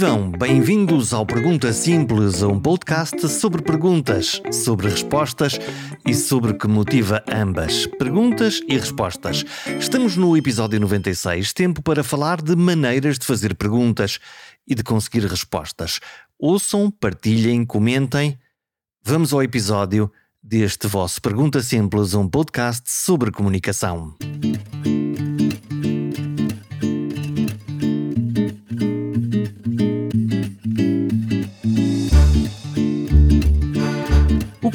Vivam! Bem-vindos ao Pergunta Simples, um podcast sobre perguntas, sobre respostas e sobre o que motiva ambas. Perguntas e respostas. Estamos no episódio 96, tempo para falar de maneiras de fazer perguntas e de conseguir respostas. Ouçam, partilhem, comentem. Vamos ao episódio deste vosso Pergunta Simples, um podcast sobre comunicação.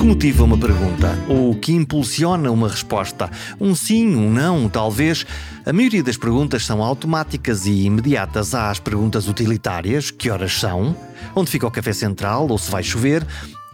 Motiva uma pergunta? Ou que impulsiona uma resposta? Um sim, um não, talvez? A maioria das perguntas são automáticas e imediatas. Há as perguntas utilitárias: que horas são? Onde fica o café central? Ou se vai chover?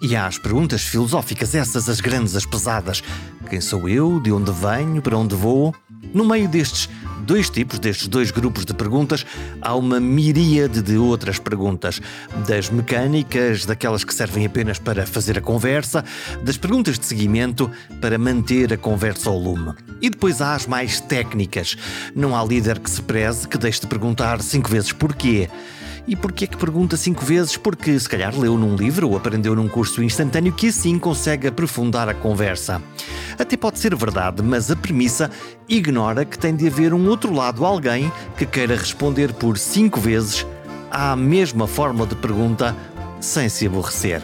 E há as perguntas filosóficas, essas as grandes, as pesadas. Quem sou eu? De onde venho? Para onde vou? No meio destes dois tipos, destes dois grupos de perguntas, há uma miríade de outras perguntas. Das mecânicas, daquelas que servem apenas para fazer a conversa, das perguntas de seguimento para manter a conversa ao lume. E depois há as mais técnicas. Não há líder que se preze que deixe de perguntar cinco vezes porquê. E porquê que pergunta cinco vezes? Porque se calhar leu num livro ou aprendeu num curso instantâneo que assim consegue aprofundar a conversa. Até pode ser verdade, mas a premissa ignora que tem de haver um outro lado, alguém que queira responder por cinco vezes à mesma forma de pergunta sem se aborrecer.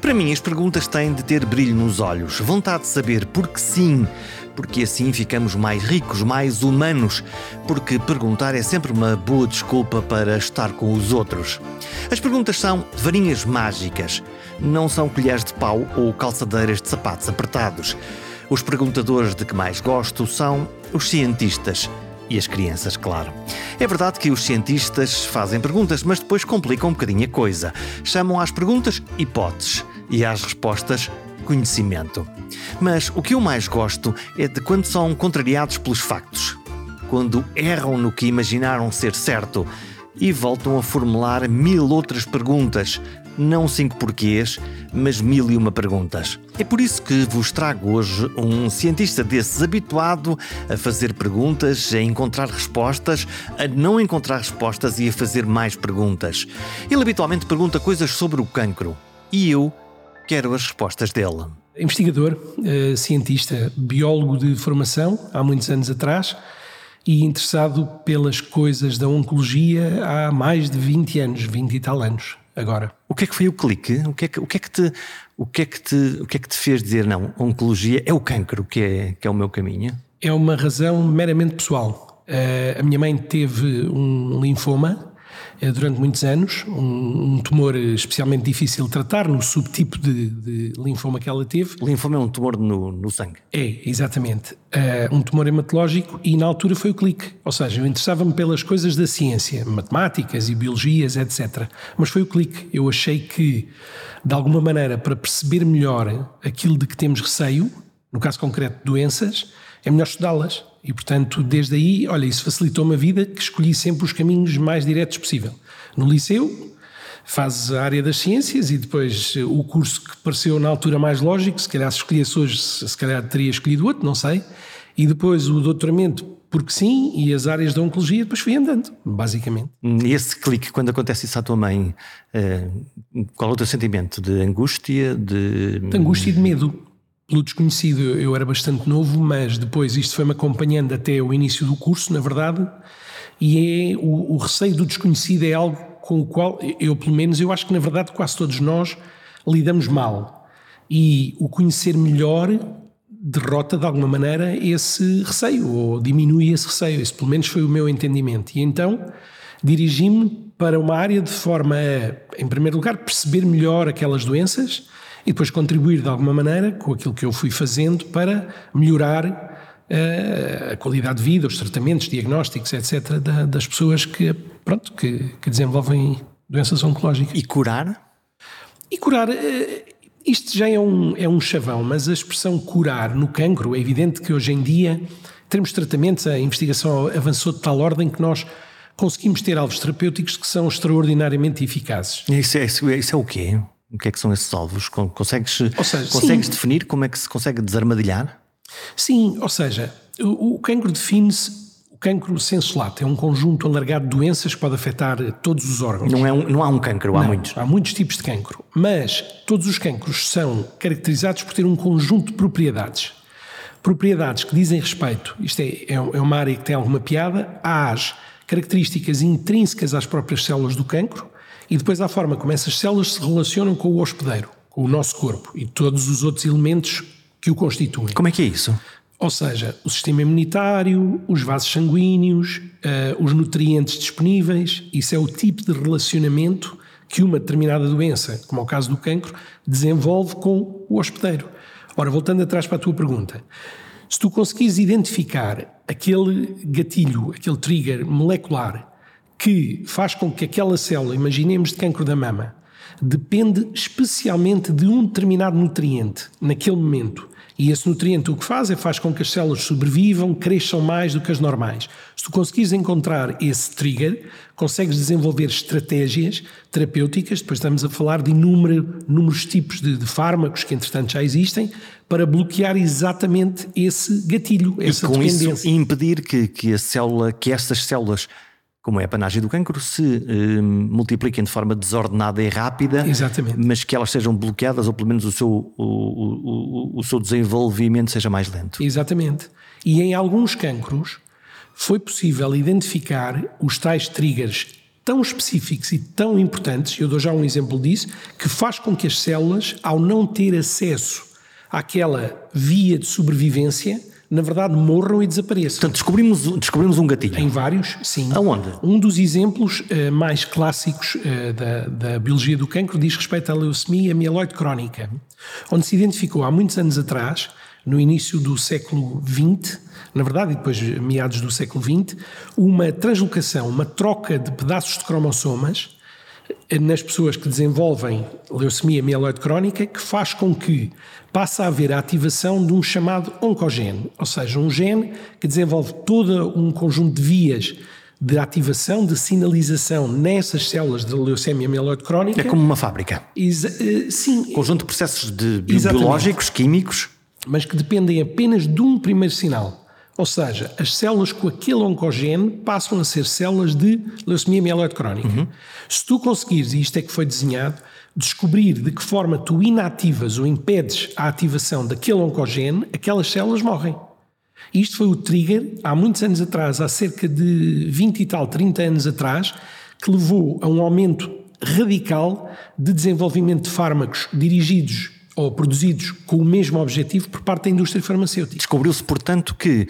Para mim, as perguntas têm de ter brilho nos olhos, vontade de saber porque sim, porque assim ficamos mais ricos, mais humanos, porque perguntar é sempre uma boa desculpa para estar com os outros. As perguntas são varinhas mágicas, não são colheres de pau ou calçadeiras de sapatos apertados. Os perguntadores de que mais gosto são os cientistas. E as crianças, claro. É verdade que os cientistas fazem perguntas, mas depois complicam um bocadinho a coisa. Chamam às perguntas hipóteses e às respostas conhecimento. Mas o que eu mais gosto é de quando são contrariados pelos factos, quando erram no que imaginaram ser certo e voltam a formular mil outras perguntas, não cinco porquês, mas mil e uma perguntas. É por isso que vos trago hoje um cientista desses habituado a fazer perguntas, a encontrar respostas, a não encontrar respostas e a fazer mais perguntas. Ele habitualmente pergunta coisas sobre o cancro e eu quero as respostas dele. Investigador, eh, cientista, biólogo de formação, há muitos anos atrás, e interessado pelas coisas da oncologia há mais de 20 anos, 20 e tal anos agora. O que é que foi o clique? O que é que, o que, é que, te, o que, é que, te, o que, é que te fez dizer não, oncologia é o cancro que é, que é o meu caminho? É uma razão meramente pessoal. Uh, a minha mãe teve um linfoma eh, durante muitos anos, um, um, tumor especialmente difícil de tratar, no subtipo de, de linfoma que ela teve. O linfoma é um tumor no, no sangue? É, exatamente. Uh, um tumor hematológico e na altura foi o clique. Ou seja, eu interessava-me pelas coisas da ciência, matemáticas e biologias, etc. Mas foi o clique. Eu achei que, de alguma maneira, para perceber melhor aquilo de que temos receio, no caso concreto doenças, é melhor estudá-las. E, portanto, desde aí, olha, isso facilitou-me a vida, que escolhi sempre os caminhos mais diretos possível. No liceu, fazes a área das ciências e depois o curso que pareceu na altura mais lógico, se calhar se escolhesse hoje, se calhar teria escolhido outro, não sei. E depois o doutoramento, porque sim, e as áreas da oncologia, depois fui andando, basicamente. E esse clique, quando acontece isso à tua mãe, eh, qual é o teu sentimento? De angústia? De, de angústia e de medo pelo desconhecido eu era bastante novo, mas depois isto foi-me acompanhando até o início do curso, na verdade, e é o, o, receio do desconhecido é algo com o qual eu, pelo menos, eu acho que na verdade quase todos nós lidamos mal. E o conhecer melhor derrota de alguma maneira esse receio, ou diminui esse receio. Esse pelo menos foi o meu entendimento. E então dirigi-me para uma área de forma a, em primeiro lugar, perceber melhor aquelas doenças e depois contribuir de alguma maneira com aquilo que eu fui fazendo para melhorar uh, a qualidade de vida, os tratamentos, diagnósticos, etc., da, das pessoas que, pronto, que, que, desenvolvem doenças oncológicas. E curar? E curar. Uh, isto já é um, é um chavão, mas a expressão curar no cancro, é evidente que hoje em dia, em termos de tratamentos, a investigação avançou de tal ordem que nós conseguimos ter alvos terapêuticos que são extraordinariamente eficazes. Isso é, isso é o quê? O que é que são esses alvos? Consegues, seja, consegues definir como é que se consegue desarmadilhar? Sim, ou seja, o, o cancro define-se. cancro sensolato é um conjunto alargado de doenças que pode afetar todos os órgãos. Não, é um, não há um cancro, há Não, muitos. Há muitos tipos de cancro, mas todos os cancros são caracterizados por ter um conjunto de propriedades. Propriedades que dizem respeito, isto é, é é uma área que tem alguma piada, às características intrínsecas às próprias células do cancro e depois à forma como essas células se relacionam com o hospedeiro, com o nosso corpo e todos os outros elementos que o constituem. Como é que é isso? Ou seja, o sistema imunitário, os vasos sanguíneos, eh, os nutrientes disponíveis, isso é o tipo de relacionamento que uma determinada doença, como é o caso do cancro, desenvolve com o hospedeiro. Ora, voltando atrás para a tua pergunta, se tu conseguires identificar aquele gatilho, aquele trigger molecular que faz com que aquela célula, imaginemos de cancro da mama, depende especialmente de um determinado nutriente naquele momento. E esse nutriente o que faz é faz com que as células sobrevivam, cresçam mais do que as normais. Se tu conseguires encontrar esse trigger, consegues desenvolver estratégias terapêuticas, depois estamos a falar de inúmero, inúmeros tipos de, de fármacos que entretanto já existem, para bloquear exatamente esse gatilho, essa e com dependência. isso impedir que, que a célula, que estas células, como é a panagem do cancro, se eh, multipliquem de forma desordenada e rápida, Exatamente. mas que elas sejam bloqueadas ou pelo menos o seu, o, o, o, o seu desenvolvimento seja mais lento. Exatamente. E em alguns cancros foi possível identificar os tais triggers tão específicos e tão importantes, eu dou já um exemplo disso, que faz com que as células, ao não ter acesso àquela via de sobrevivência, na verdade morram e desapareçam. Portanto, descobrimos, descobrimos um gatilho. Em vários, sim. Aonde? Um dos exemplos eh, mais clássicos eh, da, da biologia do cancro diz respeito à leucemia mieloide crónica, onde se identificou há muitos anos atrás, no início do século XX, na verdade, e depois meados do século XX, uma translocação, uma troca de pedaços de cromossomas nas pessoas que desenvolvem leucemia mieloide crónica, que faz com que passe a haver a ativação de um chamado oncogene, ou seja, um gene que desenvolve todo um conjunto de vias de ativação, de sinalização nessas células de leucemia mieloide crónica. É como uma fábrica. Exa- eh, sim, Conjunto de processos de biológicos, químicos, mas que dependem apenas de um primeiro sinal. Ou seja, as células com aquele oncogene passam a ser células de leucemia mieloide crónica. Se tu conseguires, e isto é que foi desenhado, descobrir de que forma tu inativas ou impedes a ativação daquele oncogene, aquelas células morrem. Isto foi o trigger, há muitos anos atrás, há cerca de 20 e tal, 30 anos atrás, que levou a um aumento radical de desenvolvimento de fármacos dirigidos ou produzidos com o mesmo objetivo por parte da indústria farmacêutica. descobriu-se, portanto, que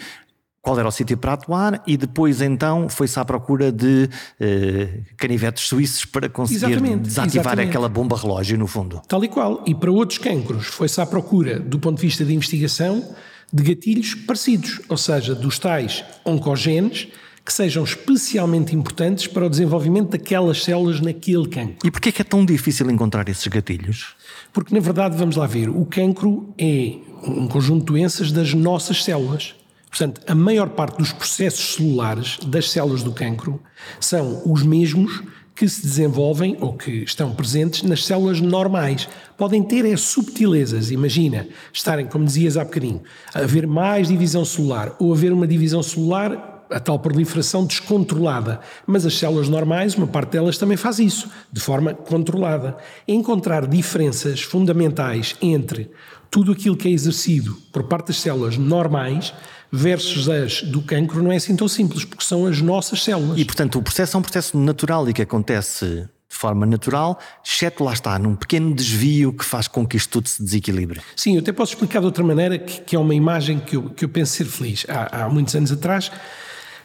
qual era o sítio para atuar e depois então foi-se à procura de eh, canivetes suíços para conseguir Exatamente, desativar exatamente. aquela bomba relógio, no fundo. Tal e qual. E para outros cancros, foi-se à procura, do ponto de vista de investigação, de gatilhos parecidos, ou seja, dos tais oncogenes que sejam especialmente importantes para o desenvolvimento daquelas células naquele cancro. E porquê é que é tão difícil encontrar esses gatilhos? Porque, na verdade, vamos lá ver, o cancro é um conjunto de doenças das nossas células. Portanto, a maior parte dos processos celulares das células do cancro são os mesmos que se desenvolvem ou que estão presentes nas células normais. Podem ter é subtilezas, imagina, estarem, como dizias há bocadinho, haver mais divisão celular ou haver uma divisão celular a tal proliferação descontrolada. Mas as células normais, uma parte delas também faz isso, de forma controlada. Encontrar diferenças fundamentais entre tudo aquilo que é exercido por parte das células normais versus as do cancro não é assim tão simples, porque são as nossas células. E portanto o processo é um processo natural e que acontece de forma natural, exceto lá está, num pequeno desvio que faz com que isto tudo se desequilibre. Sim, eu até posso explicar de outra maneira, que, que é uma imagem que eu, que eu penso ser feliz. Há, há muitos anos atrás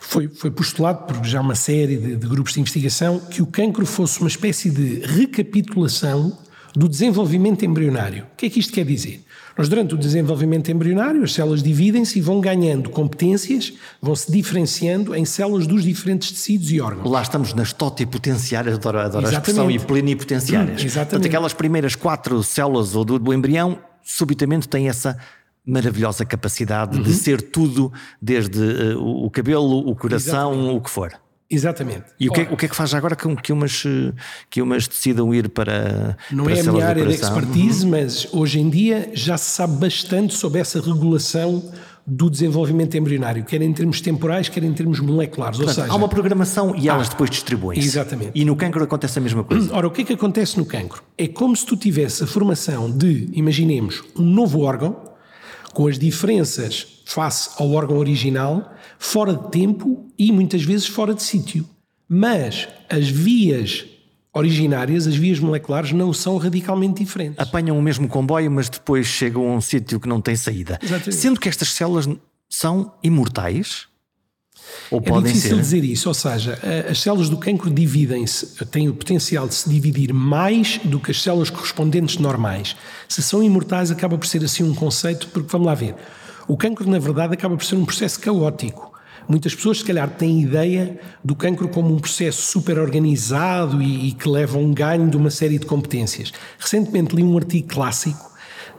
foi, foi postulado por já uma série de, de grupos de investigação que o cancro fosse uma espécie de recapitulação do desenvolvimento embrionário. O que é que isto quer dizer? Nós, durante o desenvolvimento embrionário, as células dividem-se e vão ganhando competências, vão se diferenciando em células dos diferentes tecidos e órgãos. Lá estamos nas totipotenciárias, adoro, adoro a expressão, e plenipotenciárias. Hum, exatamente. Portanto, aquelas primeiras quatro células ou do, do embrião, subitamente têm essa maravilhosa capacidade Uhum. de ser tudo, desde eh, o, o cabelo, o coração, o que for. Exatamente. E o que, é- o que é que faz agora com que umas, que umas decidam ir para. Não para é a minha área de coração? expertise, mas hoje em dia já se sabe bastante sobre essa regulação do desenvolvimento embrionário, quer em termos temporais, quer em termos moleculares. Portanto, Ou seja, há uma programação e elas depois distribuem-se. Exatamente. E no cancro acontece a mesma coisa. Ora, o que é que acontece no cancro? É como se tu tivesse a formação de, imaginemos, um novo órgão, com as diferenças face ao órgão original, fora de tempo e muitas vezes fora de sítio. Mas as vias originárias, as vias moleculares, não são radicalmente diferentes. Apanham o mesmo comboio, mas depois chegam a um sítio que não tem saída. Exatamente. Sendo que estas células são imortais? Ou É difícil ser? dizer isso, ou seja, as células do cancro dividem-se, têm o potencial de se dividir mais do que as células correspondentes normais. Se são imortais, acaba por ser assim um conceito, porque vamos lá ver. O cancro, na verdade, acaba por ser um processo caótico. Muitas pessoas, se calhar, têm ideia do cancro como um processo super organizado e, e que leva a um ganho de uma série de competências. Recentemente li um artigo clássico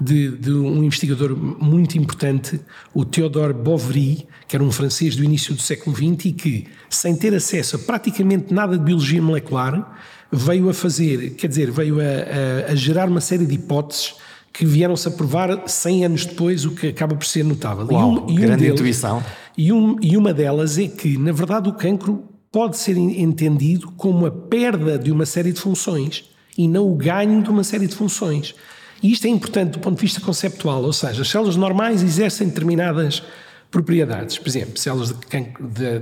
de, de um investigador muito importante, o Theodore Boveri, que era um francês do início do século XX e que, sem ter acesso a praticamente nada de biologia molecular, veio a fazer, quer dizer, veio a, a- a gerar uma série de hipóteses que vieram-se a provar 100 anos depois, o que acaba por ser notável. E Uau, um- e um grande deles- intuição. e, um- e uma delas é que, na verdade, o cancro pode ser en- entendido como a perda de uma série de funções e não o ganho de uma série de funções. E isto é importante do ponto de vista conceptual, ou seja, as células normais exercem determinadas propriedades. Por exemplo, células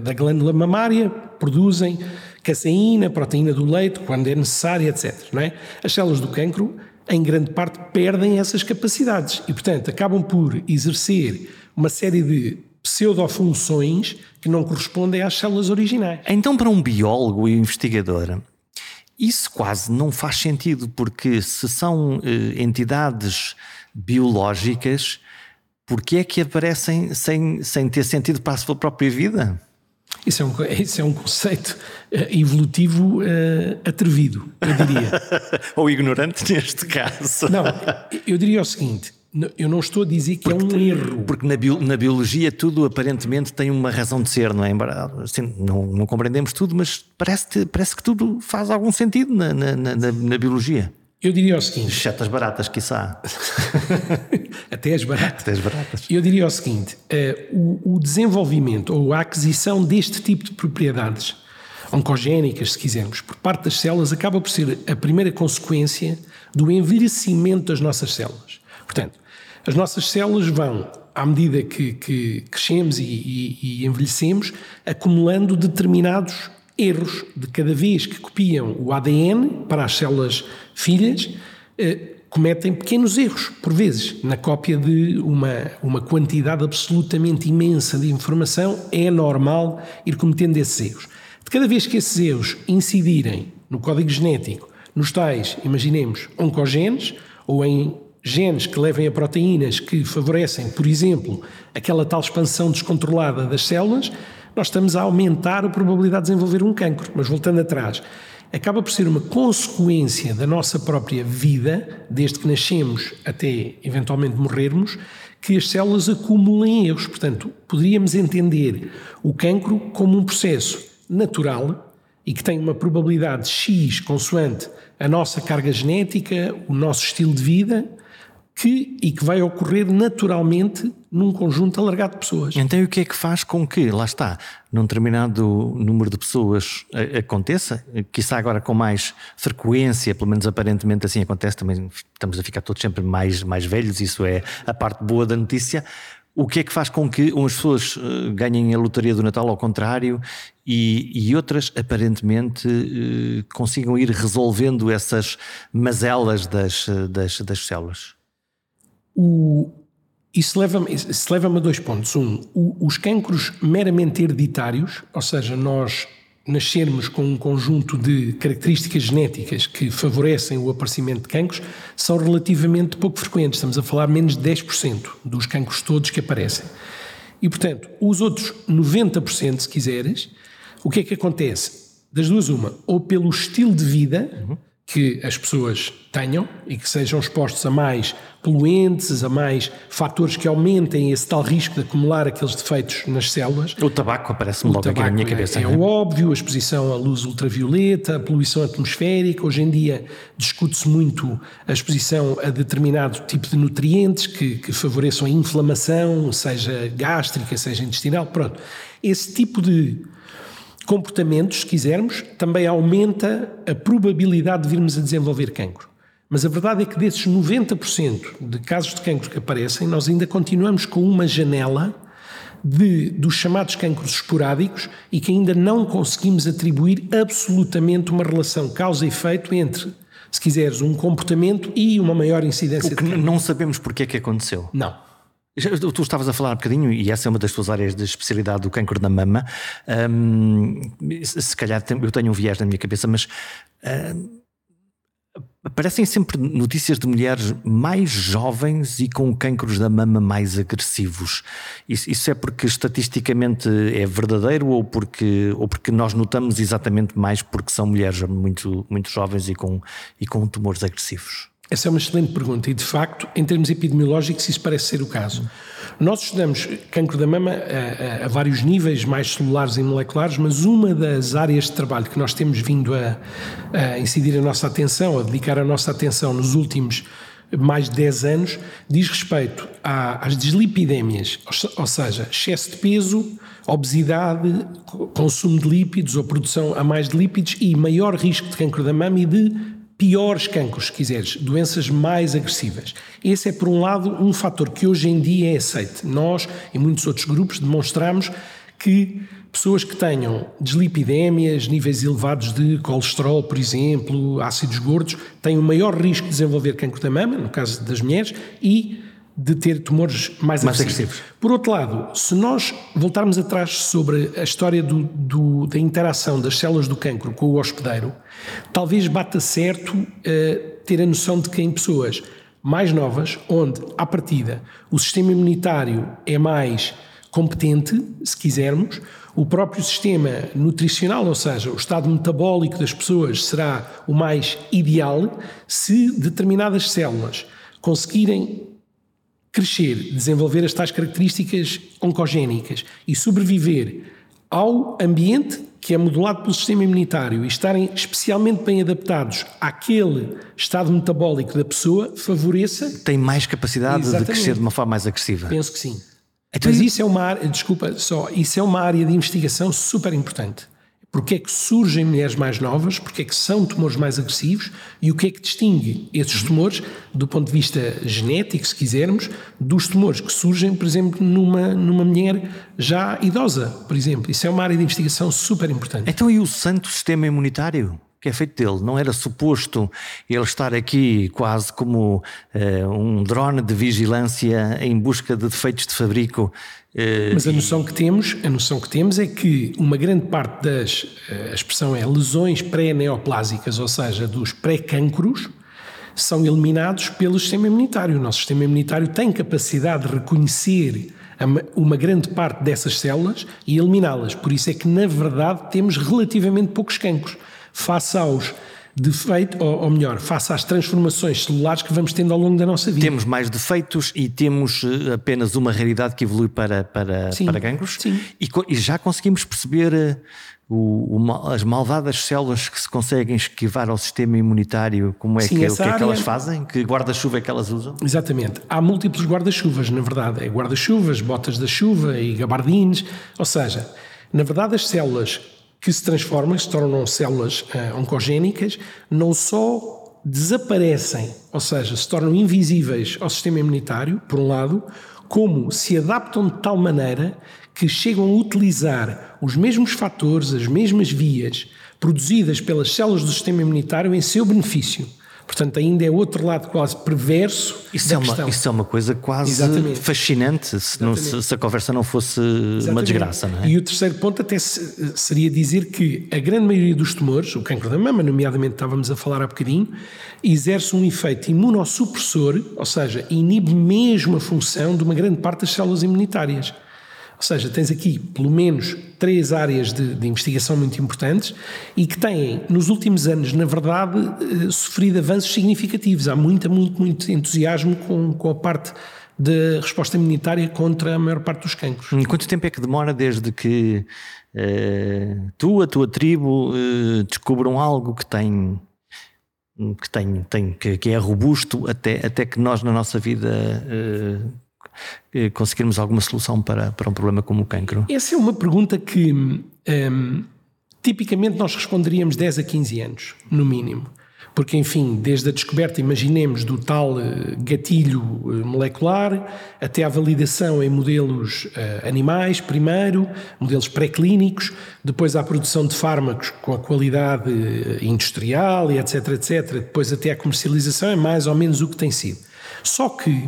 da glândula mamária produzem caseína, proteína do leite, quando é necessária, etc. Não é? As células do cancro, em grande parte, perdem essas capacidades e, portanto, acabam por exercer uma série de pseudofunções que não correspondem às células originais. Então, para um biólogo e investigador, isso quase não faz sentido, porque se são eh, entidades biológicas, porquê é que aparecem sem, sem ter sentido para a sua própria vida? Isso é um, isso é um conceito eh, evolutivo eh, atrevido, eu diria. Ou ignorante neste caso. Não, eu diria o seguinte: eu não estou a dizer que é um erro. Porque na, bio- na biologia tudo aparentemente tem uma razão de ser, não é? Assim, não, não compreendemos tudo, mas parece, parece que tudo faz algum sentido na, na, na- na- biologia. Eu diria o seguinte: Exceto as baratas, quiçá. até as baratas. Até as baratas. Eu diria o seguinte: eh, o, o desenvolvimento ou a aquisição deste tipo de propriedades oncogénicas, se quisermos, por parte das células, acaba por ser a primeira consequência do envelhecimento das nossas células. Portanto, as nossas células vão, à medida que, que crescemos e, e- e envelhecemos, acumulando determinados erros de cada vez que copiam o ADN para as células filhas. eh, cometem pequenos erros, por vezes, na cópia de uma, uma quantidade absolutamente imensa de informação, é normal ir cometendo esses erros. De cada vez que esses erros incidirem no código genético, nos tais, imaginemos, oncogenes, ou em genes que levem a proteínas que favorecem, por exemplo, aquela tal expansão descontrolada das células, nós estamos a aumentar a probabilidade de desenvolver um cancro. Mas voltando atrás, acaba por ser uma consequência da nossa própria vida, desde que nascemos até eventualmente morrermos, que as células acumulem erros. Portanto, poderíamos entender o cancro como um processo natural e que tem uma probabilidade X consoante a nossa carga genética, o nosso estilo de vida, que, e que vai ocorrer naturalmente num conjunto alargado de pessoas. Então, o que é que faz com que, lá está, num determinado número de pessoas aconteça? Quizá agora com mais frequência, pelo menos aparentemente assim acontece, também estamos a ficar todos sempre mais, mais velhos, isso é a parte boa da notícia. O que é que faz com que umas pessoas eh, ganhem a lotaria do Natal ao contrário e, e outras aparentemente eh, consigam ir resolvendo essas mazelas das, eh, das, das células? O- isso leva-me leva a dois pontos. Um, o- os cancros meramente hereditários, ou seja, nós nascermos com um conjunto de características genéticas que favorecem o aparecimento de cancros, são relativamente pouco frequentes. Estamos a falar menos de 10% dos cancros todos que aparecem. E, portanto, os outros 90%, se quiseres, o que é que acontece? Das duas, uma, ou pelo estilo de vida, que as pessoas tenham e que sejam expostos a mais poluentes, a mais fatores que aumentem esse tal risco de acumular aqueles defeitos nas células. O tabaco aparece-me logo aqui na minha cabeça. É, é o óbvio, a exposição à luz ultravioleta, a poluição atmosférica. Hoje em dia discute-se muito a exposição a determinado tipo de nutrientes que, que favoreçam a inflamação, seja gástrica, seja intestinal. Pronto. Esse tipo de comportamentos, se quisermos, também aumenta a probabilidade de virmos a desenvolver cancro. Mas a verdade é que desses 90% de casos de cancro que aparecem, nós ainda continuamos com uma janela de, dos chamados cancros esporádicos e que ainda não conseguimos atribuir absolutamente uma relação causa-efeito entre, se quiseres, um comportamento e uma maior incidência o que não sabemos porque é que aconteceu. Não. Tu estavas a falar um bocadinho, e essa é uma das tuas áreas de especialidade do cancro da mama. Um, se calhar eu tenho um viés na minha cabeça, mas um, aparecem sempre notícias de mulheres mais jovens e com cancros da mama mais agressivos. Isso, isso, é porque estatisticamente é verdadeiro ou porque, ou porque nós notamos exatamente mais porque são mulheres muito, muito jovens e com, e com tumores agressivos? Essa é uma excelente pergunta e, de facto, em termos epidemiológicos, isso parece ser o caso. Nós estudamos cancro da mama a, a, a, vários níveis, mais celulares e moleculares, mas uma das áreas de trabalho que nós temos vindo a, a incidir a nossa atenção, a dedicar a nossa atenção nos últimos mais de 10 anos, diz respeito às dislipidémias, ou seja, excesso de peso, obesidade, consumo de lípidos ou produção a mais de lípidos e maior risco de cancro da mama e de piores cancros, se quiseres, doenças mais agressivas. Esse é, por um lado, um fator que hoje em dia é aceite. Nós e muitos outros grupos demonstramos que pessoas que tenham dislipidémias, níveis elevados de colesterol, por exemplo, ácidos gordos, têm o maior risco de desenvolver cancro da mama, no caso das mulheres, e de ter tumores mais, mais agressivos. agressivos. Por outro lado, se nós voltarmos atrás sobre a história do, do, da interação das células do cancro com o hospedeiro, talvez bata certo uh, ter a noção de que em pessoas mais novas, onde, à partida, o sistema imunitário é mais competente, se quisermos, o próprio sistema nutricional, ou seja, o estado metabólico das pessoas será o mais ideal se determinadas células conseguirem crescer, desenvolver as tais características oncogénicas e sobreviver ao ambiente que é modulado pelo sistema imunitário e estarem especialmente bem adaptados àquele estado metabólico da pessoa, favoreça. Tem mais capacidade Exatamente. de crescer de uma forma mais agressiva. Penso que sim. Então, Mas isso é uma área, desculpa, só, isso é uma área de investigação super importante. Porque é que surgem mulheres mais novas, porque é que são tumores mais agressivos e o que é que distingue esses tumores, do ponto de vista genético, se quisermos, dos tumores que surgem, por exemplo, numa, numa mulher já idosa, por exemplo. Isso é uma área de investigação super importante. Então, e o santo sistema imunitário? Que é feito dele. Não era suposto ele estar aqui quase como uh, um drone de vigilância em busca de defeitos de fabrico eh, Mas a noção que temos, a noção que temos é que uma grande parte das, eh, a expressão é lesões pré-neoplásicas, ou seja, dos pré-cancros, são eliminados pelo sistema imunitário. O nosso sistema imunitário tem capacidade de reconhecer uma grande parte dessas células e eliminá-las. Por isso é que, na verdade, temos relativamente poucos cancros face aos defeito, ou, ou, melhor, face às transformações celulares que vamos tendo ao longo da nossa vida. Temos mais defeitos e temos eh, apenas uma raridade que evolui para, para, sim, para cancros. Sim. E, e já conseguimos perceber eh, o, o, as malvadas células que se conseguem esquivar ao sistema imunitário, como é Sim, que, o que é que elas fazem? Que guarda-chuva é que elas usam? Exatamente. Há múltiplos guarda-chuvas, na verdade. É guarda-chuvas, botas da chuva e gabardines. Ou seja, na verdade, as células que se transformam, se tornam células uh, oncogénicas, não só desaparecem, ou seja, se tornam invisíveis ao sistema imunitário, por um lado, como se adaptam de tal maneira que chegam a utilizar os mesmos fatores, as mesmas vias produzidas pelas células do sistema imunitário em seu benefício. Portanto, ainda é outro lado quase perverso isso da é uma, questão. Isso é uma coisa quase Exatamente. fascinante se, não, se, se, a conversa não fosse Exatamente. uma desgraça, não é? E o terceiro ponto até seria dizer que a grande maioria dos tumores, o cancro da mama, nomeadamente estávamos a falar há bocadinho, exerce um efeito imunossupressor, ou seja, inibe mesmo a função de uma grande parte das células imunitárias. Ou seja, tens aqui pelo menos três áreas de, de investigação muito importantes e que têm, nos últimos anos, na verdade, eh, sofrido avanços significativos. Há muito, muito, muito entusiasmo com, com a parte da resposta imunitária contra a maior parte dos cancros. Quanto tempo é que demora desde que uh, tu, a tua tribo, uh, descubram algo que tem que tem, tem que, que, é robusto até, até que nós na nossa vida uh, conseguirmos alguma solução para, para um problema como o cancro? Essa é uma pergunta que um, tipicamente nós responderíamos 10 a 15 anos, no mínimo porque, enfim, desde a descoberta, imaginemos, do tal eh, gatilho eh, molecular até à validação em modelos animais, primeiro, modelos pré-clínicos, depois à produção de fármacos com a qualidade industrial e etc, etc, depois até à comercialização, é mais ou menos o que tem sido. Só que,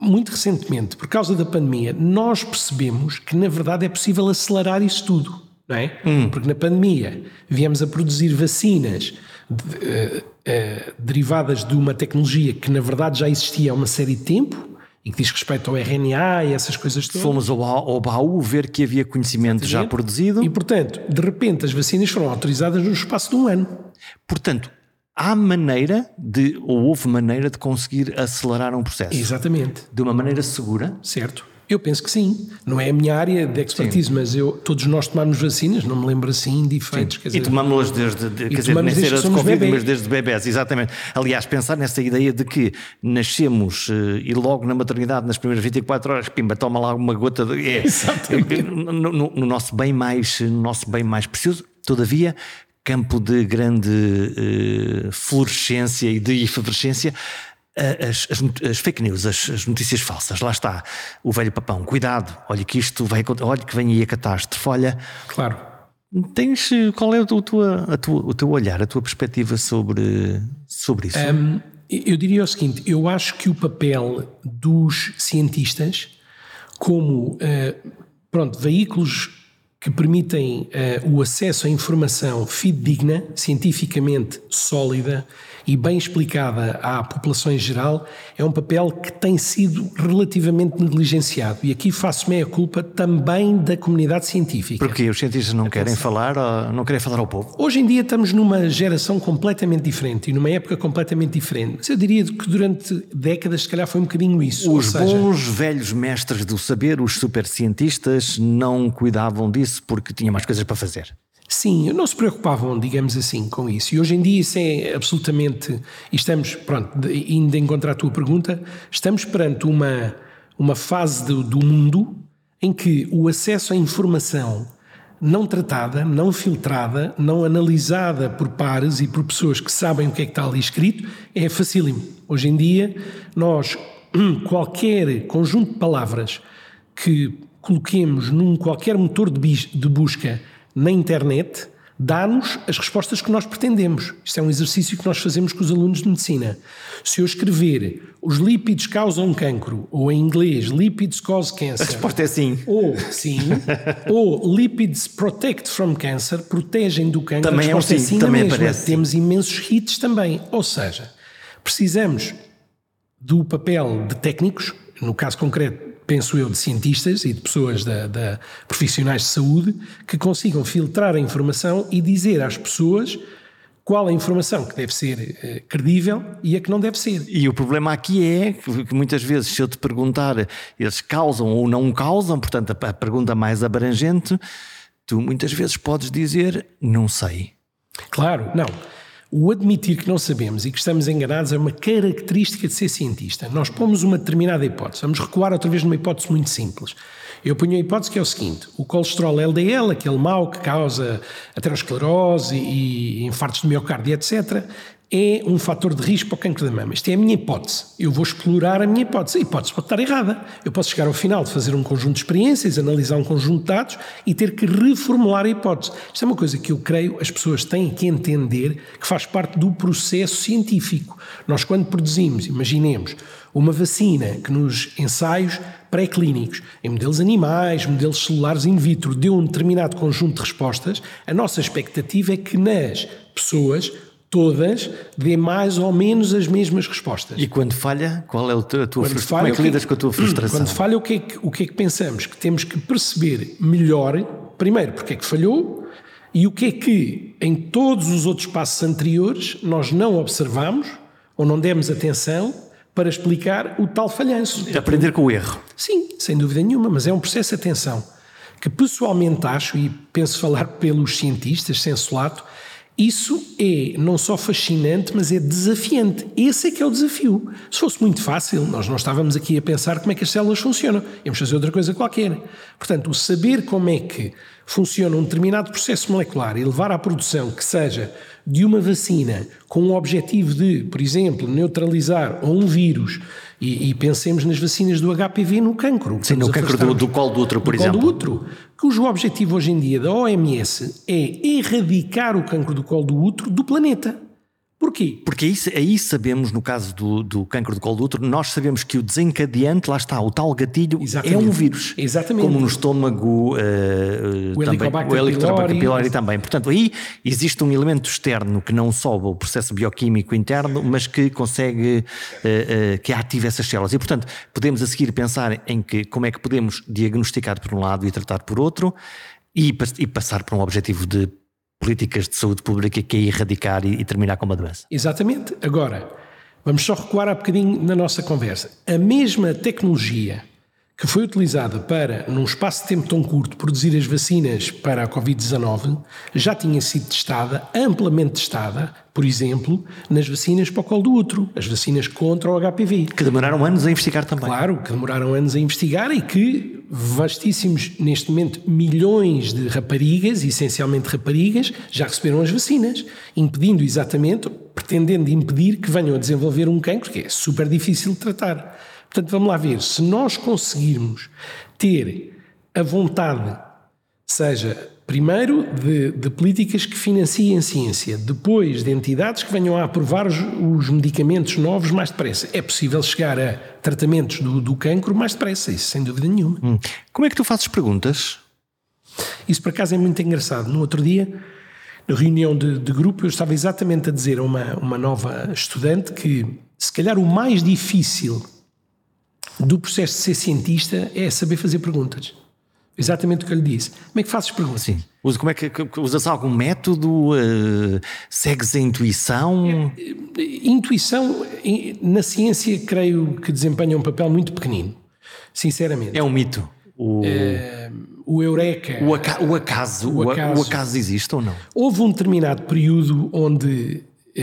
muito recentemente, por causa da pandemia, nós percebemos que, na verdade, é possível acelerar isso tudo. Não é? Hum. Porque na pandemia viemos a produzir vacinas de, uh, uh, derivadas de uma tecnologia que na verdade já existia há uma série de tempo e que diz respeito ao RNA e essas coisas todas. Fomos ao, ao baú ver que havia conhecimento já produzido. E, portanto, de repente as vacinas foram autorizadas no espaço de um ano. Portanto, há maneira de, ou houve maneira de conseguir acelerar um processo. Exatamente. De uma maneira segura. Certo. Eu penso que sim. Não é a minha área de expertise, sim. mas eu, todos nós tomamos vacinas, não me lembro assim de efeitos. e tomamos-las desde, de, quer dizer, nem ser de Covid, bebê. mas desde bebés, exatamente. Aliás, pensar nessa ideia de que nascemos uh, e logo na maternidade, nas primeiras 24 horas, pimba, toma lá uma gota de. É no, no, no, nosso bem mais, no nosso bem mais precioso, todavia. Campo de grande uh, florescência e de efervescência, as, as, as, fake news, as, as, notícias falsas, lá está o velho papão, cuidado, olha que isto vai, olha que vem aí a catástrofe, olha. Claro. Tens, qual é o, tua, a tua, o teu olhar, a tua perspectiva sobre, sobre isso? Um, eu diria o seguinte: eu acho que o papel dos cientistas, como uh, pronto, veículos que permitem uh, o acesso à informação fidedigna, cientificamente sólida, e bem explicada à população em geral, é um papel que tem sido relativamente negligenciado. E aqui faço meia culpa também da comunidade científica. Porque os cientistas não querem falar, não querem falar ao povo? Hoje em dia estamos numa geração completamente diferente e numa época completamente diferente. Mas eu diria que durante décadas, se calhar, foi um bocadinho isso. Os seja... bons velhos mestres do saber, os supercientistas, não cuidavam disso porque tinham mais coisas para fazer. Sim, não se preocupavam, digamos assim, com isso. E hoje em dia isso é absolutamente. Estamos, pronto, de encontrar a tua pergunta, estamos perante uma, uma fase do, do mundo em que o acesso à informação não tratada, não filtrada, não analisada por pares e por pessoas que sabem o que é que está ali escrito, é facílimo. Hoje em dia, nós, qualquer conjunto de palavras que coloquemos num qualquer motor de busca na internet dá-nos as respostas que nós pretendemos. Isto é um exercício que nós fazemos com os alunos de medicina. Se eu escrever os lípidos causam cancro, ou em inglês, lipids cause cancer. A resposta é sim. Ou sim. ou lipids protect from cancer, protegem do cancro. Também a resposta é, um sim, é sim também. Aparece. Temos imensos hits também. Ou seja, precisamos do papel de técnicos, no caso concreto penso eu, de cientistas e de pessoas da, da, profissionais de saúde que consigam filtrar a informação e dizer às pessoas qual a informação que deve ser eh, credível e a que não deve ser. E o problema aqui é que muitas vezes, se eu te perguntar, eles causam ou não causam, portanto, a, a pergunta mais abrangente, tu muitas vezes podes dizer não sei. Claro, não. O admitir que não sabemos e que estamos enganados é uma característica de ser cientista. Nós pomos uma determinada hipótese. Vamos recuar outra vez numa hipótese muito simples. Eu ponho a hipótese que é o seguinte: o colesterol LDL, aquele mau que causa aterosclerose e infartos de miocárdio, etc., é um fator de risco para o cancro da mama. Isto é a minha hipótese. Eu vou explorar a minha hipótese. A hipótese pode estar errada. Eu posso chegar ao final de fazer um conjunto de experiências, analisar um conjunto de dados e ter que reformular a hipótese. Isto é uma coisa que eu creio as pessoas têm que entender que faz parte do processo científico. Nós, quando produzimos, imaginemos, uma vacina que nos ensaios pré-clínicos, em modelos animais, modelos celulares in vitro, deu um determinado conjunto de respostas, a nossa expectativa é que nas pessoas todas dê mais ou menos as mesmas respostas. E quando falha, qual é a tua, frustração? Como é que lidas com a tua frustração? Quando falha, o que, é que, o que é que pensamos? Que temos que perceber melhor, primeiro, porque é que falhou e o que é que em todos os outros passos anteriores nós não observamos ou não demos atenção para explicar o tal falhanço. Aprender com o erro. Sim, sem dúvida nenhuma, mas é um processo de atenção que pessoalmente acho, e penso falar pelos cientistas, senso lato, isso é não só fascinante, mas é desafiante. Esse é que é o desafio. Se fosse muito fácil, nós não estávamos aqui a pensar como é que as células funcionam. Íamos fazer outra coisa qualquer. Portanto, o saber como é que funciona um determinado processo molecular e levar à produção que seja de uma vacina com o objetivo de, por exemplo, neutralizar um vírus e, e, pensemos nas vacinas do HPV no cancro. Sim, no cancro do, do colo do útero, por do exemplo. Do útero, cujo objetivo hoje em dia da OMS é erradicar o cancro do colo do útero do planeta. Porquê? Porque aí, aí sabemos, no caso do, do cancro do colo do útero, nós sabemos que o desencadeante, lá está, o tal gatilho, Exatamente. é um vírus. Exatamente. Como no estômago, uh, o também, o Helicobacter pylori também. Portanto, aí existe um elemento externo que não sobe o processo bioquímico interno, mas que consegue, uh, uh, que ativa essas células. E, portanto, podemos a seguir pensar em que como é que podemos diagnosticar por um lado e tratar por outro, e, e passar para um objetivo de políticas de saúde pública que é erradicar e, e terminar com uma doença. Exatamente. Agora, vamos só recuar há bocadinho na nossa conversa. A mesma tecnologia que foi utilizada para, num espaço de tempo tão curto, produzir as vacinas para a Covid-19, já tinha sido testada, amplamente testada, por exemplo, nas vacinas para o colo do útero, as vacinas contra o HPV. Que demoraram anos a investigar também. Claro, que demoraram anos a investigar e que vastíssimos, neste momento, milhões de raparigas, essencialmente raparigas, já receberam as vacinas, impedindo exatamente, pretendendo impedir que venham a desenvolver um cancro que é super difícil de tratar. Portanto, vamos lá ver, se nós conseguirmos ter a vontade, seja primeiro de, de, políticas que financiem a ciência, depois de entidades que venham a aprovar os, os medicamentos novos mais depressa, é possível chegar a tratamentos do, do cancro mais depressa, isso sem dúvida nenhuma. Hum. Como é que tu fazes perguntas? Isso por acaso é muito engraçado. No outro dia, na reunião de, de grupo, eu estava exatamente a dizer a uma, uma nova estudante que se calhar o mais difícil do processo de ser cientista é saber fazer perguntas. Exatamente o que eu lhe disse. Como é que fazes perguntas? Sim. Usa, como é que, usas algum método? Uh, segues a intuição? É, intuição, na ciência, creio que desempenha um papel muito pequenino. Sinceramente. É um mito. O, é, o eureka. O, aca o, acaso, o, acaso, o acaso existe ou não? Houve um determinado período onde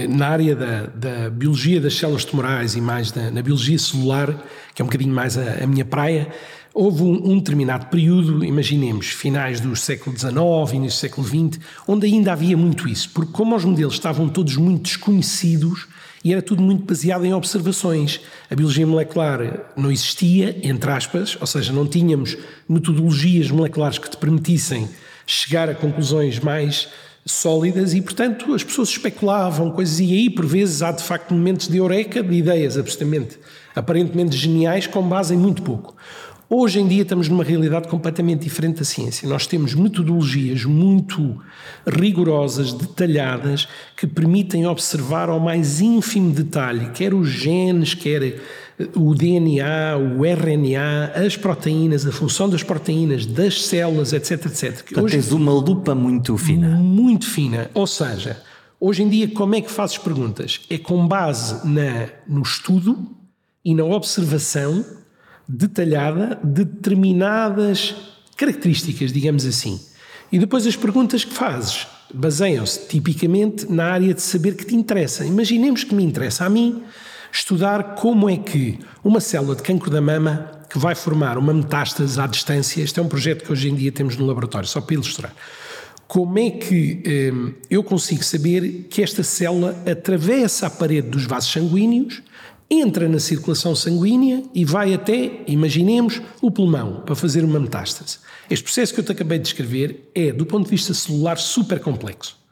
na área da, da, biologia das células tumorais e mais da, na biologia celular, que é um bocadinho mais a, a minha praia, houve um, um, determinado período, imaginemos, finais do século XIX, início do século XX, onde ainda havia muito isso, porque como os modelos estavam todos muito desconhecidos e era tudo muito baseado em observações, a biologia molecular não existia, entre aspas, ou seja, não tínhamos metodologias moleculares que te permitissem chegar a conclusões mais sólidas e, portanto, as pessoas especulavam coisas e aí, por vezes, há de facto momentos de eureka, de ideias absolutamente, aparentemente geniais, com base em muito pouco. Hoje em dia estamos numa realidade completamente diferente da ciência. Nós temos metodologias muito rigorosas, detalhadas, que permitem observar ao mais ínfimo detalhe, quer os genes, quer o DNA, o RNA, as proteínas, a função das proteínas, das células, etc, etc. Portanto, hoje, tens uma lupa muito fina. Muito fina. Ou seja, hoje em dia, como é que fazes perguntas? É com base na, no estudo e na observação detalhada de determinadas características, digamos assim. E depois as perguntas que fazes baseiam-se tipicamente na área de saber que te interessa. Imaginemos que me interessa a mim estudar como é que uma célula de cancro da mama que vai formar uma metástase à distância, este é um projeto que hoje em dia temos no laboratório, só para ilustrar. Como é que hum, eu consigo saber que esta célula atravessa a parede dos vasos sanguíneos, entra na circulação sanguínea e vai até, imaginemos, o pulmão para fazer uma metástase? Este processo que eu te acabei de descrever é, do ponto de vista celular, super complexo.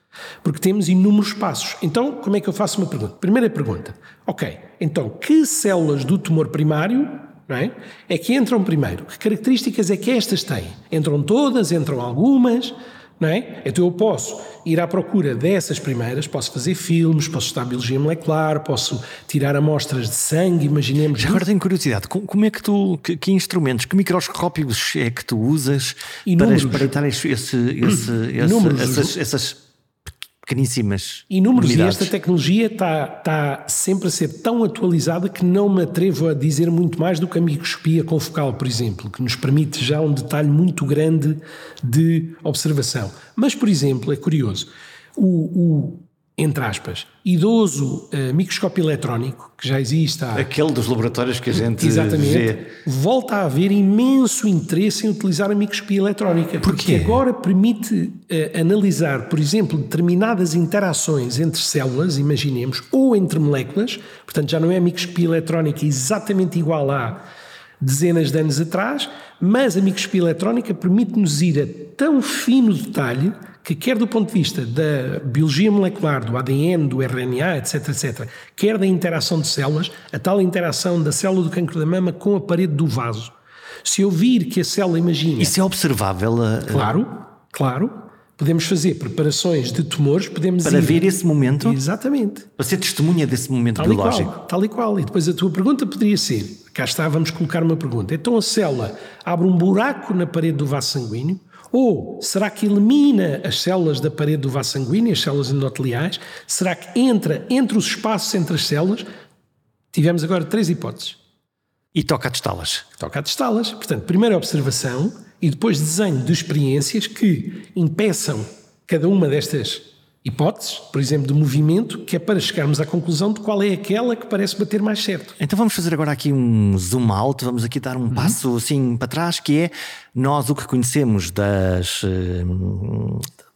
Porque temos inúmeros passos. Então, como é que eu faço uma pergunta? Primeira pergunta. Ok, então, que células do tumor primário é? é? que entram primeiro? Que características é que estas têm? Entram todas? Entram algumas? não é? Então eu posso ir à procura dessas primeiras, posso fazer filmes, posso estudar biologia molecular, posso tirar amostras de sangue, imaginemos. Já agora tenho curiosidade, como é que tu, que, que instrumentos, que microscópios é que tu usas para espreitar esse, esse, esse, essas, essas pequeníssimas. Inúmeros, e esta tecnologia está, está sempre a ser tão atualizada que não me atrevo a dizer muito mais do que a microscopia confocal, por exemplo, que nos permite já um detalhe muito grande de observação. Mas, por exemplo, é curioso, o, o entre aspas, idoso uh, microscópio eletrónico, que já existe há... Aquele dos laboratórios que a gente Exatamente, vê. volta a haver imenso interesse em utilizar a microscopia eletrónica. Porque agora permite uh, analisar, por exemplo, determinadas interações entre células, imaginemos, ou entre moléculas, portanto já não é a microscopia eletrónica exatamente igual a dezenas de anos atrás, mas a microscopia eletrónica permite-nos ir a tão fino detalhe que quer do ponto de vista da biologia molecular, do ADN, do RNA, etc, etc, quer da interação de células, a tal interação da célula do cancro da mama com a parede do vaso. Se eu vir que a célula imagina... Isso é observável? A... Claro, claro. Podemos fazer preparações de tumores, podemos Para ir... ver esse momento? Exatamente. Para ser testemunha desse momento tal biológico? E qual, tal e qual. E depois a tua pergunta poderia ser, cá está, vamos colocar uma pergunta. Então a célula abre um buraco na parede do vaso sanguíneo, ou será que elimina as células da parede do vaso sanguíneo, as células endoteliais? Será que entra entre os espaços entre as células? Tivemos agora três hipóteses. E toca a testá-las. Toca a testá-las. Portanto, primeira observação e depois desenho de experiências que impeçam cada uma destas hipóteses, por exemplo, de movimento, que é para chegarmos à conclusão de qual é aquela que parece bater mais certo. Então vamos fazer agora aqui um zoom out, vamos aqui dar um uhum. passo assim para trás, que é nós o que conhecemos das eh,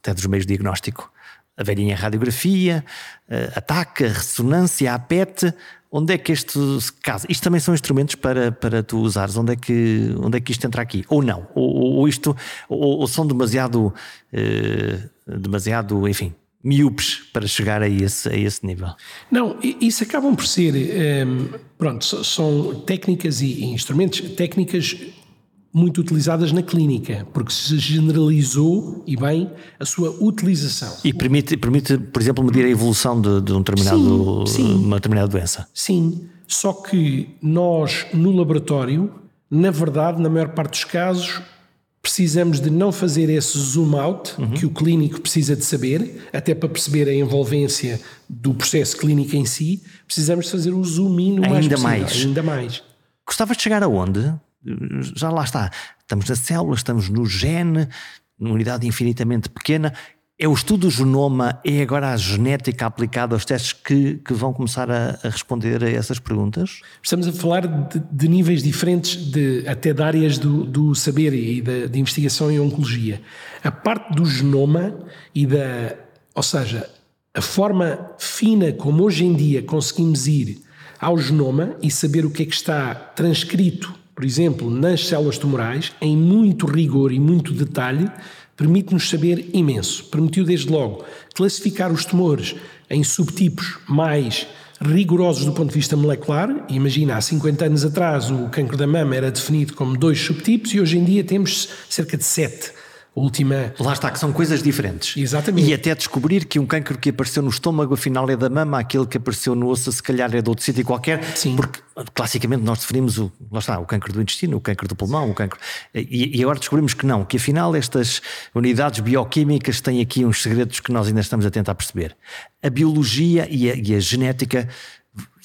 até dos meios de diagnóstico, a velhinha radiografia, eh, a TAC, a ressonância, a PET, onde é que este caso? Isto também são instrumentos para, para tu usares, onde é, que, onde é que isto entra aqui? Ou não? Ou, ou isto, ou, ou, são demasiado, eh, demasiado, enfim, miúpes para chegar a esse, a esse nível? Não, isso acabam por ser, um, ehm, pronto, são técnicas e instrumentos, técnicas muito utilizadas na clínica, porque se generalizou e bem a sua utilização. E permite, permite por exemplo, medir a evolução de, de um determinado, sim, sim. uma determinada doença? Sim, só que nós no laboratório, na verdade, na maior parte dos casos, precisamos de não fazer esse zoom out uhum. que o clínico precisa de saber, até para perceber a envolvência do processo clínico em si, precisamos de fazer o zoom in o ainda mais possível, mais. ainda mais. Gostavas de chegar aonde? Já lá está. Estamos na célula, estamos no gene, numa unidade infinitamente pequena é o estudo do genoma, é agora a genética aplicada aos testes que, que vão começar a, a, responder a essas perguntas? Estamos a falar de, de níveis diferentes, de, até de áreas do, do saber e da, de investigação em oncologia. A parte do genoma e da. Ou seja, a forma fina como hoje em dia conseguimos ir ao genoma e saber o que é que está transcrito, por exemplo, nas células tumorais, em muito rigor e muito detalhe, permite-nos saber imenso. Permitiu, desde logo, classificar os tumores em subtipos mais rigorosos do ponto de vista molecular. Imagina, há 50 anos atrás o cancro da mama era definido como dois subtipos e hoje em dia temos cerca de sete última. Lá está, que são coisas diferentes. Exatamente. E até descobrir que um cancro que apareceu no estômago, afinal é da mama, aquele que apareceu no osso, se calhar é de outro sítio qualquer. Sim. Porque classicamente nós definimos o, lá está, o cancro do intestino, o cancro do pulmão, o cancro. E, e agora descobrimos que não, que afinal estas unidades bioquímicas têm aqui uns segredos que nós ainda estamos a tentar perceber. A biologia e a, e a genética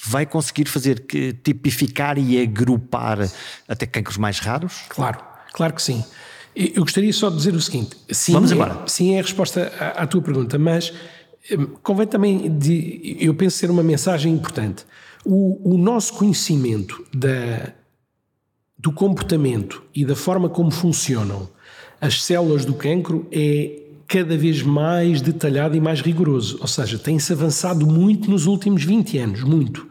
vai conseguir fazer que tipificar e agrupar até cancros mais raros? Claro, claro que sim. Eu gostaria só de dizer o seguinte: sim, Vamos é, embora. sim, é a resposta à, à tua pergunta, mas hum, convém também, de, eu penso ser uma mensagem importante. O, o nosso conhecimento da, do comportamento e da forma como funcionam as células do cancro é cada vez mais detalhado e mais rigoroso. Ou seja, tem-se avançado muito nos últimos 20 anos, muito.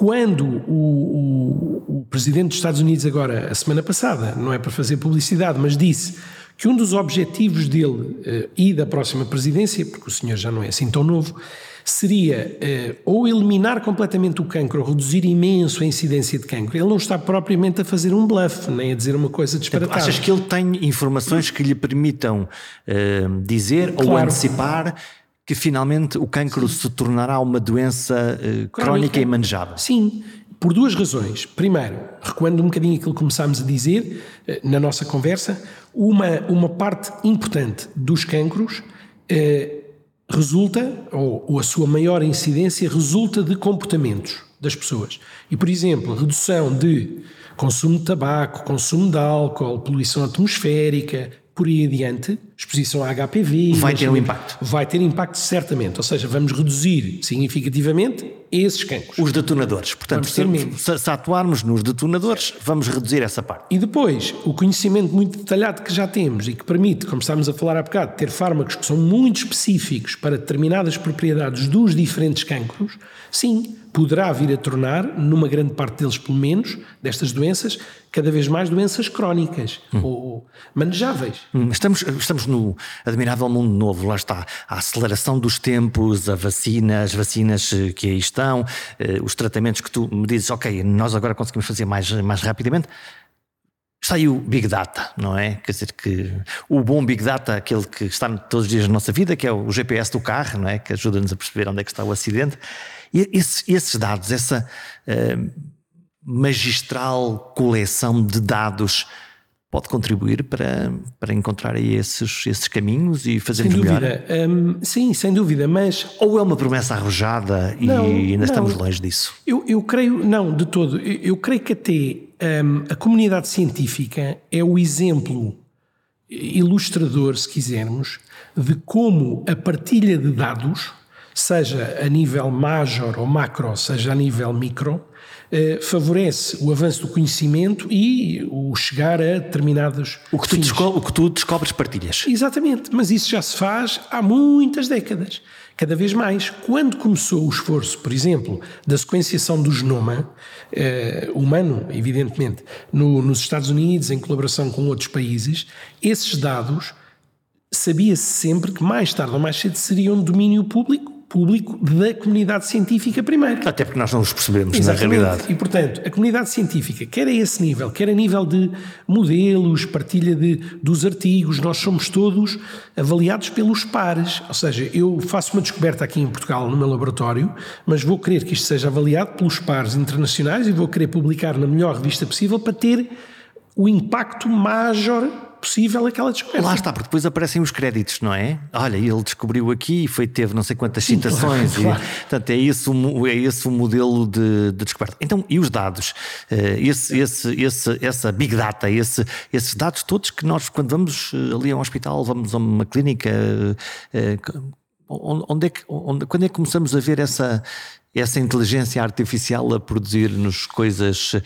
Quando o, o, o, presidente dos Estados Unidos, agora, a semana passada, não é para fazer publicidade, mas disse que um dos objetivos dele uh, e da próxima presidência, porque o senhor já não é assim tão novo, seria uh, ou eliminar completamente o cancro, ou reduzir imenso a incidência de cancro. Ele não está propriamente a fazer um bluff, nem a dizer uma coisa disparatada. Achas que ele tem informações que lhe permitam uh, dizer claro. ou antecipar que finalmente o cancro Sim. se tornará uma doença uh, crónica e manejável? Sim, por duas razões. Primeiro, recuando um bocadinho aquilo que começámos a dizer uh, na nossa conversa, uma, uma parte importante dos cancros uh, resulta, ou, ou a sua maior incidência, resulta de comportamentos das pessoas. E, por exemplo, redução de consumo de tabaco, consumo de álcool, poluição atmosférica, por aí adiante, exposição a HPV. Vai ter um impacto. Vai ter impacto, certamente. Ou seja, vamos reduzir significativamente esses cancros. Os detonadores. Portanto, se, se, se, atuarmos nos detonadores, vamos reduzir essa parte. E depois, o conhecimento muito detalhado que já temos e que permite, como estávamos a falar há bocado, ter fármacos que são muito específicos para determinadas propriedades dos diferentes cancros, sim, poderá vir a tornar, numa grande parte deles pelo menos, destas doenças, cada vez mais doenças crónicas hum. ou manejáveis. Hum. Estamos, estamos no admirável mundo novo, lá está. A aceleração dos tempos, a vacina, as vacinas eh, que aí estão, eh, os tratamentos que tu me dizes, ok, nós agora conseguimos fazer mais, mais rapidamente. Está aí o Big Data, não é? Quer dizer que o bom Big Data, aquele que está todos os dias na nossa vida, que é o GPS do carro, não é? Que ajuda-nos a perceber onde é que está o acidente. E esses, esses dados, essa uh, magistral coleção de dados, pode contribuir para, para encontrar aí esses, esses caminhos e fazer melhor? Um, sim, sem dúvida, mas... Ou é uma promessa arrojada e não, ainda não, estamos longe disso? Eu, eu creio, não, de todo. Eu, eu creio que até um, a comunidade científica é o exemplo ilustrador, se quisermos, de como a partilha de dados, seja a nível major ou macro, seja a nível micro, eh, favorece o avanço do conhecimento e o chegar a determinados. O que, tu o que tu descobres, partilhas. Exatamente, mas isso já se faz há muitas décadas. Cada vez mais. Quando começou o esforço, por exemplo, da sequenciação do genoma eh, humano, evidentemente, no, nos Estados Unidos, em colaboração com outros países, esses dados sabia-se sempre que mais tarde ou mais cedo seriam de domínio público público da comunidade científica primeiro. Até porque nós não os percebemos Exatamente. na realidade. E, portanto, a comunidade científica, quer a esse nível, quer a nível de modelos, partilha de, dos artigos, nós somos todos avaliados pelos pares. Ou seja, eu faço uma descoberta aqui em Portugal, no meu laboratório, mas vou querer que isto seja avaliado pelos pares internacionais e vou querer publicar na melhor revista possível para ter o impacto major possível aquela descoberta. Lá está, porque depois aparecem os créditos, não é? Olha, ele descobriu aqui e foi, teve não sei quantas Sim, citações. Claro, claro. E, portanto, é esse, o, é esse o modelo de, de descoberta. Então, e os dados? Eh, esse, esse, esse, essa big data, esse, esses dados todos que nós, quando vamos eh, ali a um hospital, vamos a uma clínica, eh, onde é que, onde, quando é que começamos a ver essa, essa inteligência artificial a produzir-nos coisas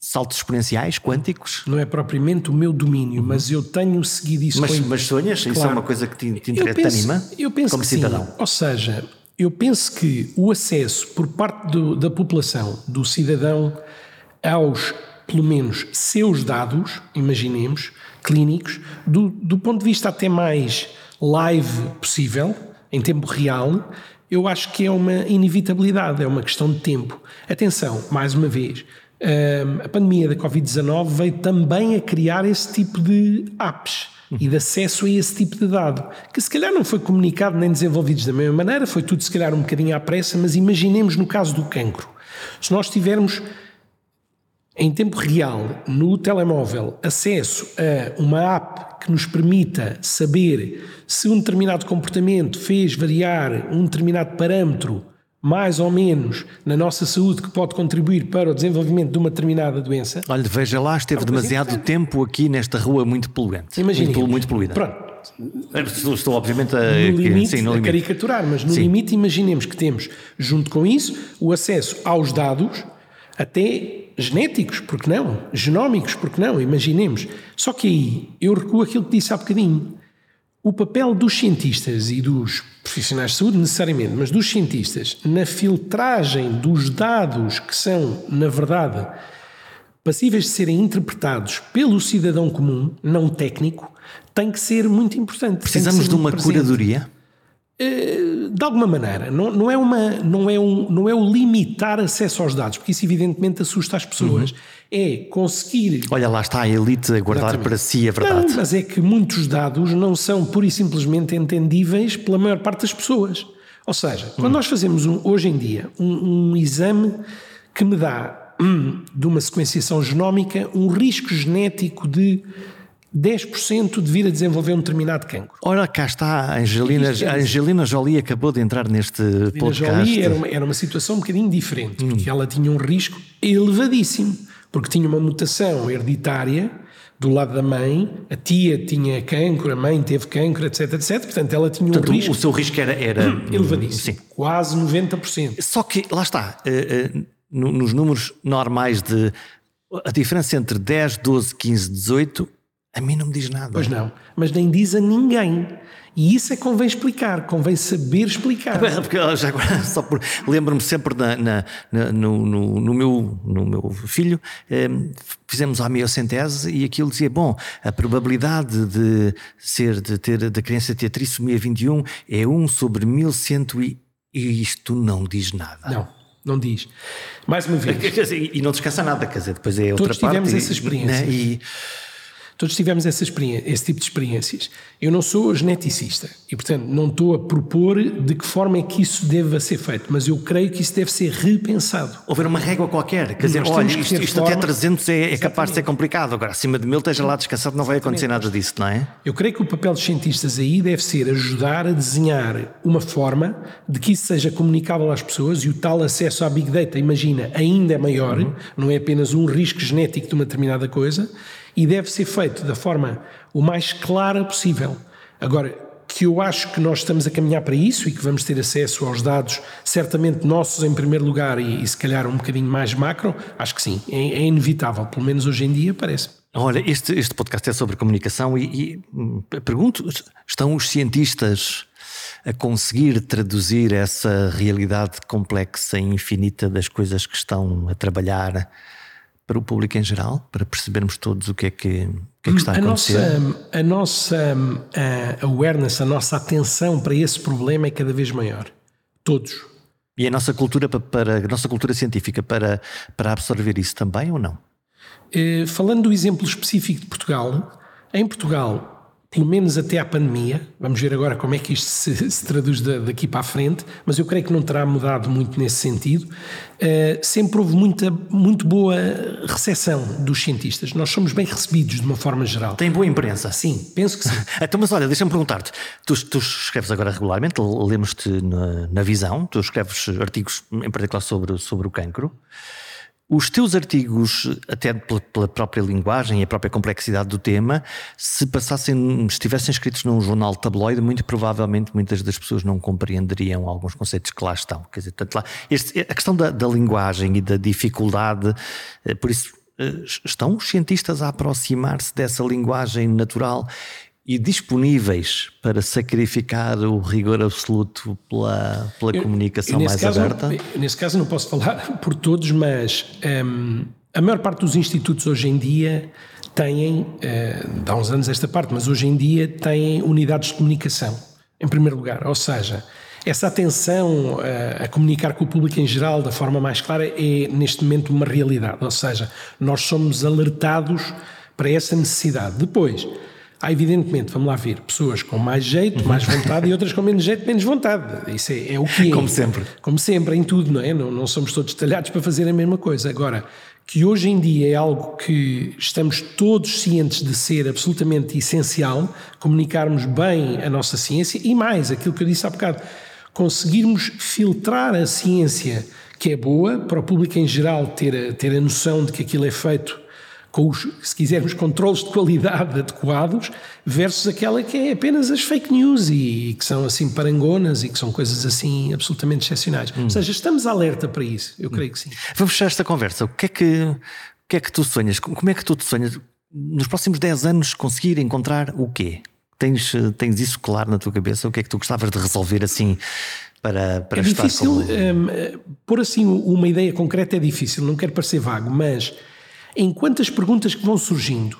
saltos exponenciais, quânticos? Não é propriamente o meu domínio, mas eu tenho seguido isso. Mas, com... mas sonhas? Claro. Isso é uma coisa que te, te, te penso, anima? Eu penso como que cidadão? Sim. Ou seja, eu penso que o acesso por parte do, da população, do cidadão, aos, pelo menos, seus dados, imaginemos, clínicos, do, do ponto de vista até mais live possível, em tempo real, eu acho que é uma inevitabilidade, é uma questão de tempo. Atenção, mais uma vez, a pandemia da Covid-19 veio também a criar esse tipo de apps e de acesso a esse tipo de dado, que se calhar não foi comunicado nem desenvolvidos da mesma maneira, foi tudo se calhar um bocadinho à pressa, mas imaginemos no caso do cancro. Se nós tivermos em tempo real, no telemóvel, acesso a uma app que nos permita saber se um determinado comportamento fez variar um determinado parâmetro mais ou menos na nossa saúde que pode contribuir para o desenvolvimento de uma determinada doença. Olha, veja lá, esteve demasiado tempo aqui nesta rua muito poluente. Imagina. Muito, muito poluída. Pronto. Estou, estou obviamente a, no limite, sim, no a limite. caricaturar, mas no sim. limite imaginemos que temos, junto com isso, o acesso aos dados, até genéticos, porque não? Genómicos, porque não? Imaginemos. Só que aí eu recuo aquilo que disse há bocadinho. O papel dos cientistas e dos profissionais de saúde, necessariamente, mas dos cientistas, na filtragem dos dados que são, na verdade, passíveis de serem interpretados pelo cidadão comum, não técnico, tem que ser muito importante. Precisamos de uma presente. curadoria? Eh, de alguma maneira, não, não, é uma, não, é um, não é o limitar acesso aos dados, porque isso evidentemente assusta as pessoas. Uhum. É conseguir. Olha, lá está a elite a guardar Exatamente. para si a verdade. Não, mas é que muitos dados não são pura e simplesmente entendíveis pela maior parte das pessoas. Ou seja, quando uhum. nós fazemos um, hoje em dia um, um exame que me dá hum, de uma sequenciação genómica um risco genético de 10% de vir a desenvolver um determinado cancro. Ora, cá está a Angelina, a Angelina Jolie acabou de entrar neste a podcast. Jolie era uma, era uma situação um bocadinho diferente, porque hum. ela tinha um risco elevadíssimo, porque tinha uma mutação hereditária do lado da mãe, a tia tinha cancro, a mãe teve cancro, etc, etc. Portanto, ela tinha um Portanto, risco. O seu risco era, era elevadíssimo, sim. quase 90%. Só que, lá está, uh, uh, nos números normais de. A diferença entre 10, 12, 15, 18 a mim não me diz nada. Pois não, mas nem diz a ninguém. E isso é que convém explicar, convém saber explicar. Porque já agora, só por. Lembro-me sempre na, na, na no, no, no, meu, no meu filho, eh, fizemos a meiocentese e aquilo dizia: bom, a probabilidade de ser, de ter, da criança ter trissomia 21 é 1 sobre 1100 e, e isto não diz nada. Não. Não diz. Mais uma vez. E não descansa nada, quer dizer, depois é outra Todos parte. Todos tivemos essa experiência. Né? E, Todos tivemos essa esse tipo de experiências. Eu não sou geneticista e, portanto, não estou a propor de que forma é que isso deve ser feito, mas eu creio que isso deve ser repensado. Houver uma régua qualquer, quer dizer, olha, isto, isto forma... até 300 é, é capaz de ser complicado, agora acima de 1000 esteja lá descansado, não vai acontecer nada disso, não é? Eu creio que o papel dos cientistas aí deve ser ajudar a desenhar uma forma de que isso seja comunicável às pessoas e o tal acesso à Big Data, imagina, ainda é maior, uhum. não é apenas um risco genético de uma determinada coisa, e deve ser feito da forma o mais clara possível. Agora, que eu acho que nós estamos a caminhar para isso e que vamos ter acesso aos dados, certamente nossos em primeiro lugar e, e se calhar um bocadinho mais macro, acho que sim, é, é inevitável, pelo menos hoje em dia parece. Olha, este, este podcast é sobre comunicação e, e hum, pergunto: estão os cientistas a conseguir traduzir essa realidade complexa e infinita das coisas que estão a trabalhar para o público em geral, para percebermos todos o que é que, o que, é que está a, a acontecer? Nossa, a nossa a awareness, a nossa atenção para esse problema é cada vez maior. Todos. E a nossa cultura, para, a nossa cultura científica, para, para absorver isso também ou não? Eh, falando do exemplo específico de Portugal, em Portugal pelo menos até à pandemia. Vamos ver agora como é que isto se, se traduz daqui para a frente, mas eu creio que não terá mudado muito nesse sentido. Uh, sempre houve muita, muito boa recepção dos cientistas. Nós somos bem recebidos de uma forma geral. Tem boa imprensa? Sim, penso que sim. então, mas olha, deixa-me perguntar-te. Tu, tu, escreves agora regularmente, lemos-te na, na Visão, tu escreves artigos em particular sobre, sobre o cancro. Os teus artigos, até pela própria linguagem e a própria complexidade do tema, se passassem, estivessem escritos num jornal tabloide, muito provavelmente muitas das pessoas não compreenderiam alguns conceitos que lá estão. Quer dizer, lá, este, a questão da, da, linguagem e da dificuldade, eh, por isso, eh, estão os cientistas a aproximar-se dessa linguagem natural e disponíveis para sacrificar o rigor absoluto pela, pela eu, comunicação mais caso, aberta? Nesse caso não posso falar por todos, mas um, a maior parte dos institutos hoje em dia têm, uh, há uns anos esta parte, mas hoje em dia têm unidades de comunicação, em primeiro lugar. Ou seja, essa atenção a, eh, a comunicar com o público em geral da forma mais clara é neste momento uma realidade. Ou seja, nós somos alertados para essa necessidade. Depois, Há, evidentemente, vamos lá ver, pessoas com mais jeito, mais vontade e outras com menos jeito, menos vontade. Isso é, é o que é. Como sempre. Como sempre, em tudo, não é? Não, não somos todos talhados para fazer a mesma coisa. Agora, que hoje em dia é algo que estamos todos cientes de ser absolutamente essencial, comunicarmos bem a nossa ciência e mais, aquilo que eu disse há bocado, conseguirmos filtrar a ciência que é boa para o público em geral ter a, ter a noção de que aquilo é feito com os, se quisermos, controles de qualidade adequados, versus aquela que é apenas as fake news e, e que são assim parangonas e que são coisas assim absolutamente excepcionais. Hum. Ou seja, estamos alerta para isso, eu creio que sim. Vamos fechar esta conversa. O que é que, o que, é que tu sonhas? Como é que tu te sonhas? Nos próximos 10 anos conseguir encontrar o quê? Tens, tens isso claro na tua cabeça? O que é que tu gostavas de resolver assim para, para é estar difícil, com... um, pôr assim uma ideia concreta é difícil, não quero parecer vago, mas enquanto as perguntas que vão surgindo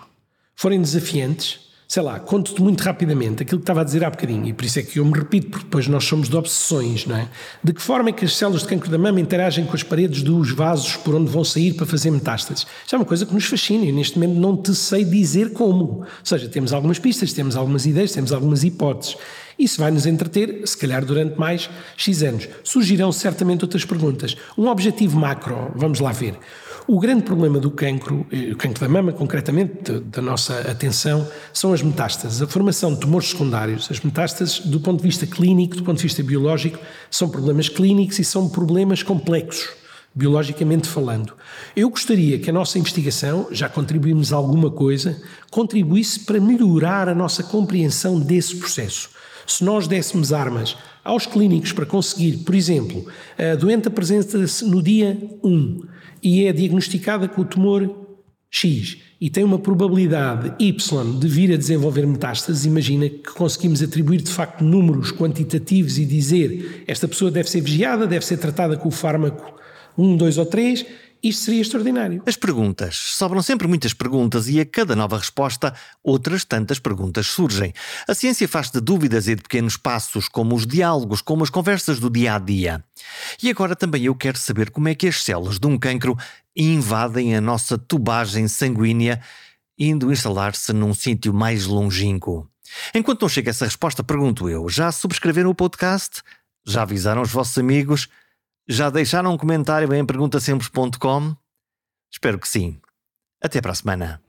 forem desafiantes, sei lá, conto-te muito rapidamente aquilo que estava a dizer há bocadinho, e por isso é que eu me repito, porque depois nós somos de obsessões, não é? De que forma é que as células de cancro da mama interagem com as paredes dos vasos por onde vão sair para fazer metástases? Isto é uma coisa que nos fascina e neste momento não te sei dizer como. Ou seja, temos algumas pistas, temos algumas ideias, temos algumas hipóteses. Isso vai nos entreter, se calhar durante mais X anos. Surgirão certamente outras perguntas. Um objetivo macro, vamos lá ver. O grande problema do cancro, eh, o cancro da mama, concretamente, da nossa atenção, são as metástases. A formação de tumores secundários. As metástases, do ponto de vista clínico, do ponto de vista biológico, são problemas clínicos e são problemas complexos, biologicamente falando. Eu gostaria que a nossa investigação, já contribuímos alguma coisa, contribuísse para melhorar a nossa compreensão desse processo. Se nós dessemos armas aos clínicos para conseguir, por exemplo, a doente apresenta-se no dia 1 e é diagnosticada com o tumor X e tem uma probabilidade Y de vir a desenvolver metástases, imagina que conseguimos atribuir de facto números quantitativos e dizer esta pessoa deve ser vigiada, deve ser tratada com o fármaco 1, 2 ou 3 isto seria extraordinário. As perguntas. Sobram sempre muitas perguntas e a cada nova resposta, outras tantas perguntas surgem. A ciência faz de dúvidas e de pequenos passos, como os diálogos, como as conversas do dia a dia. E agora também eu quero saber como é que as células de um cancro invadem a nossa tubagem sanguínea, indo instalar-se num sítio mais longínquo. Enquanto não chega essa resposta, pergunto eu: já subscreveram o podcast? Já avisaram os vossos amigos? Já deixaram um comentário em perguntasemples.com? Espero que sim. Até para a semana.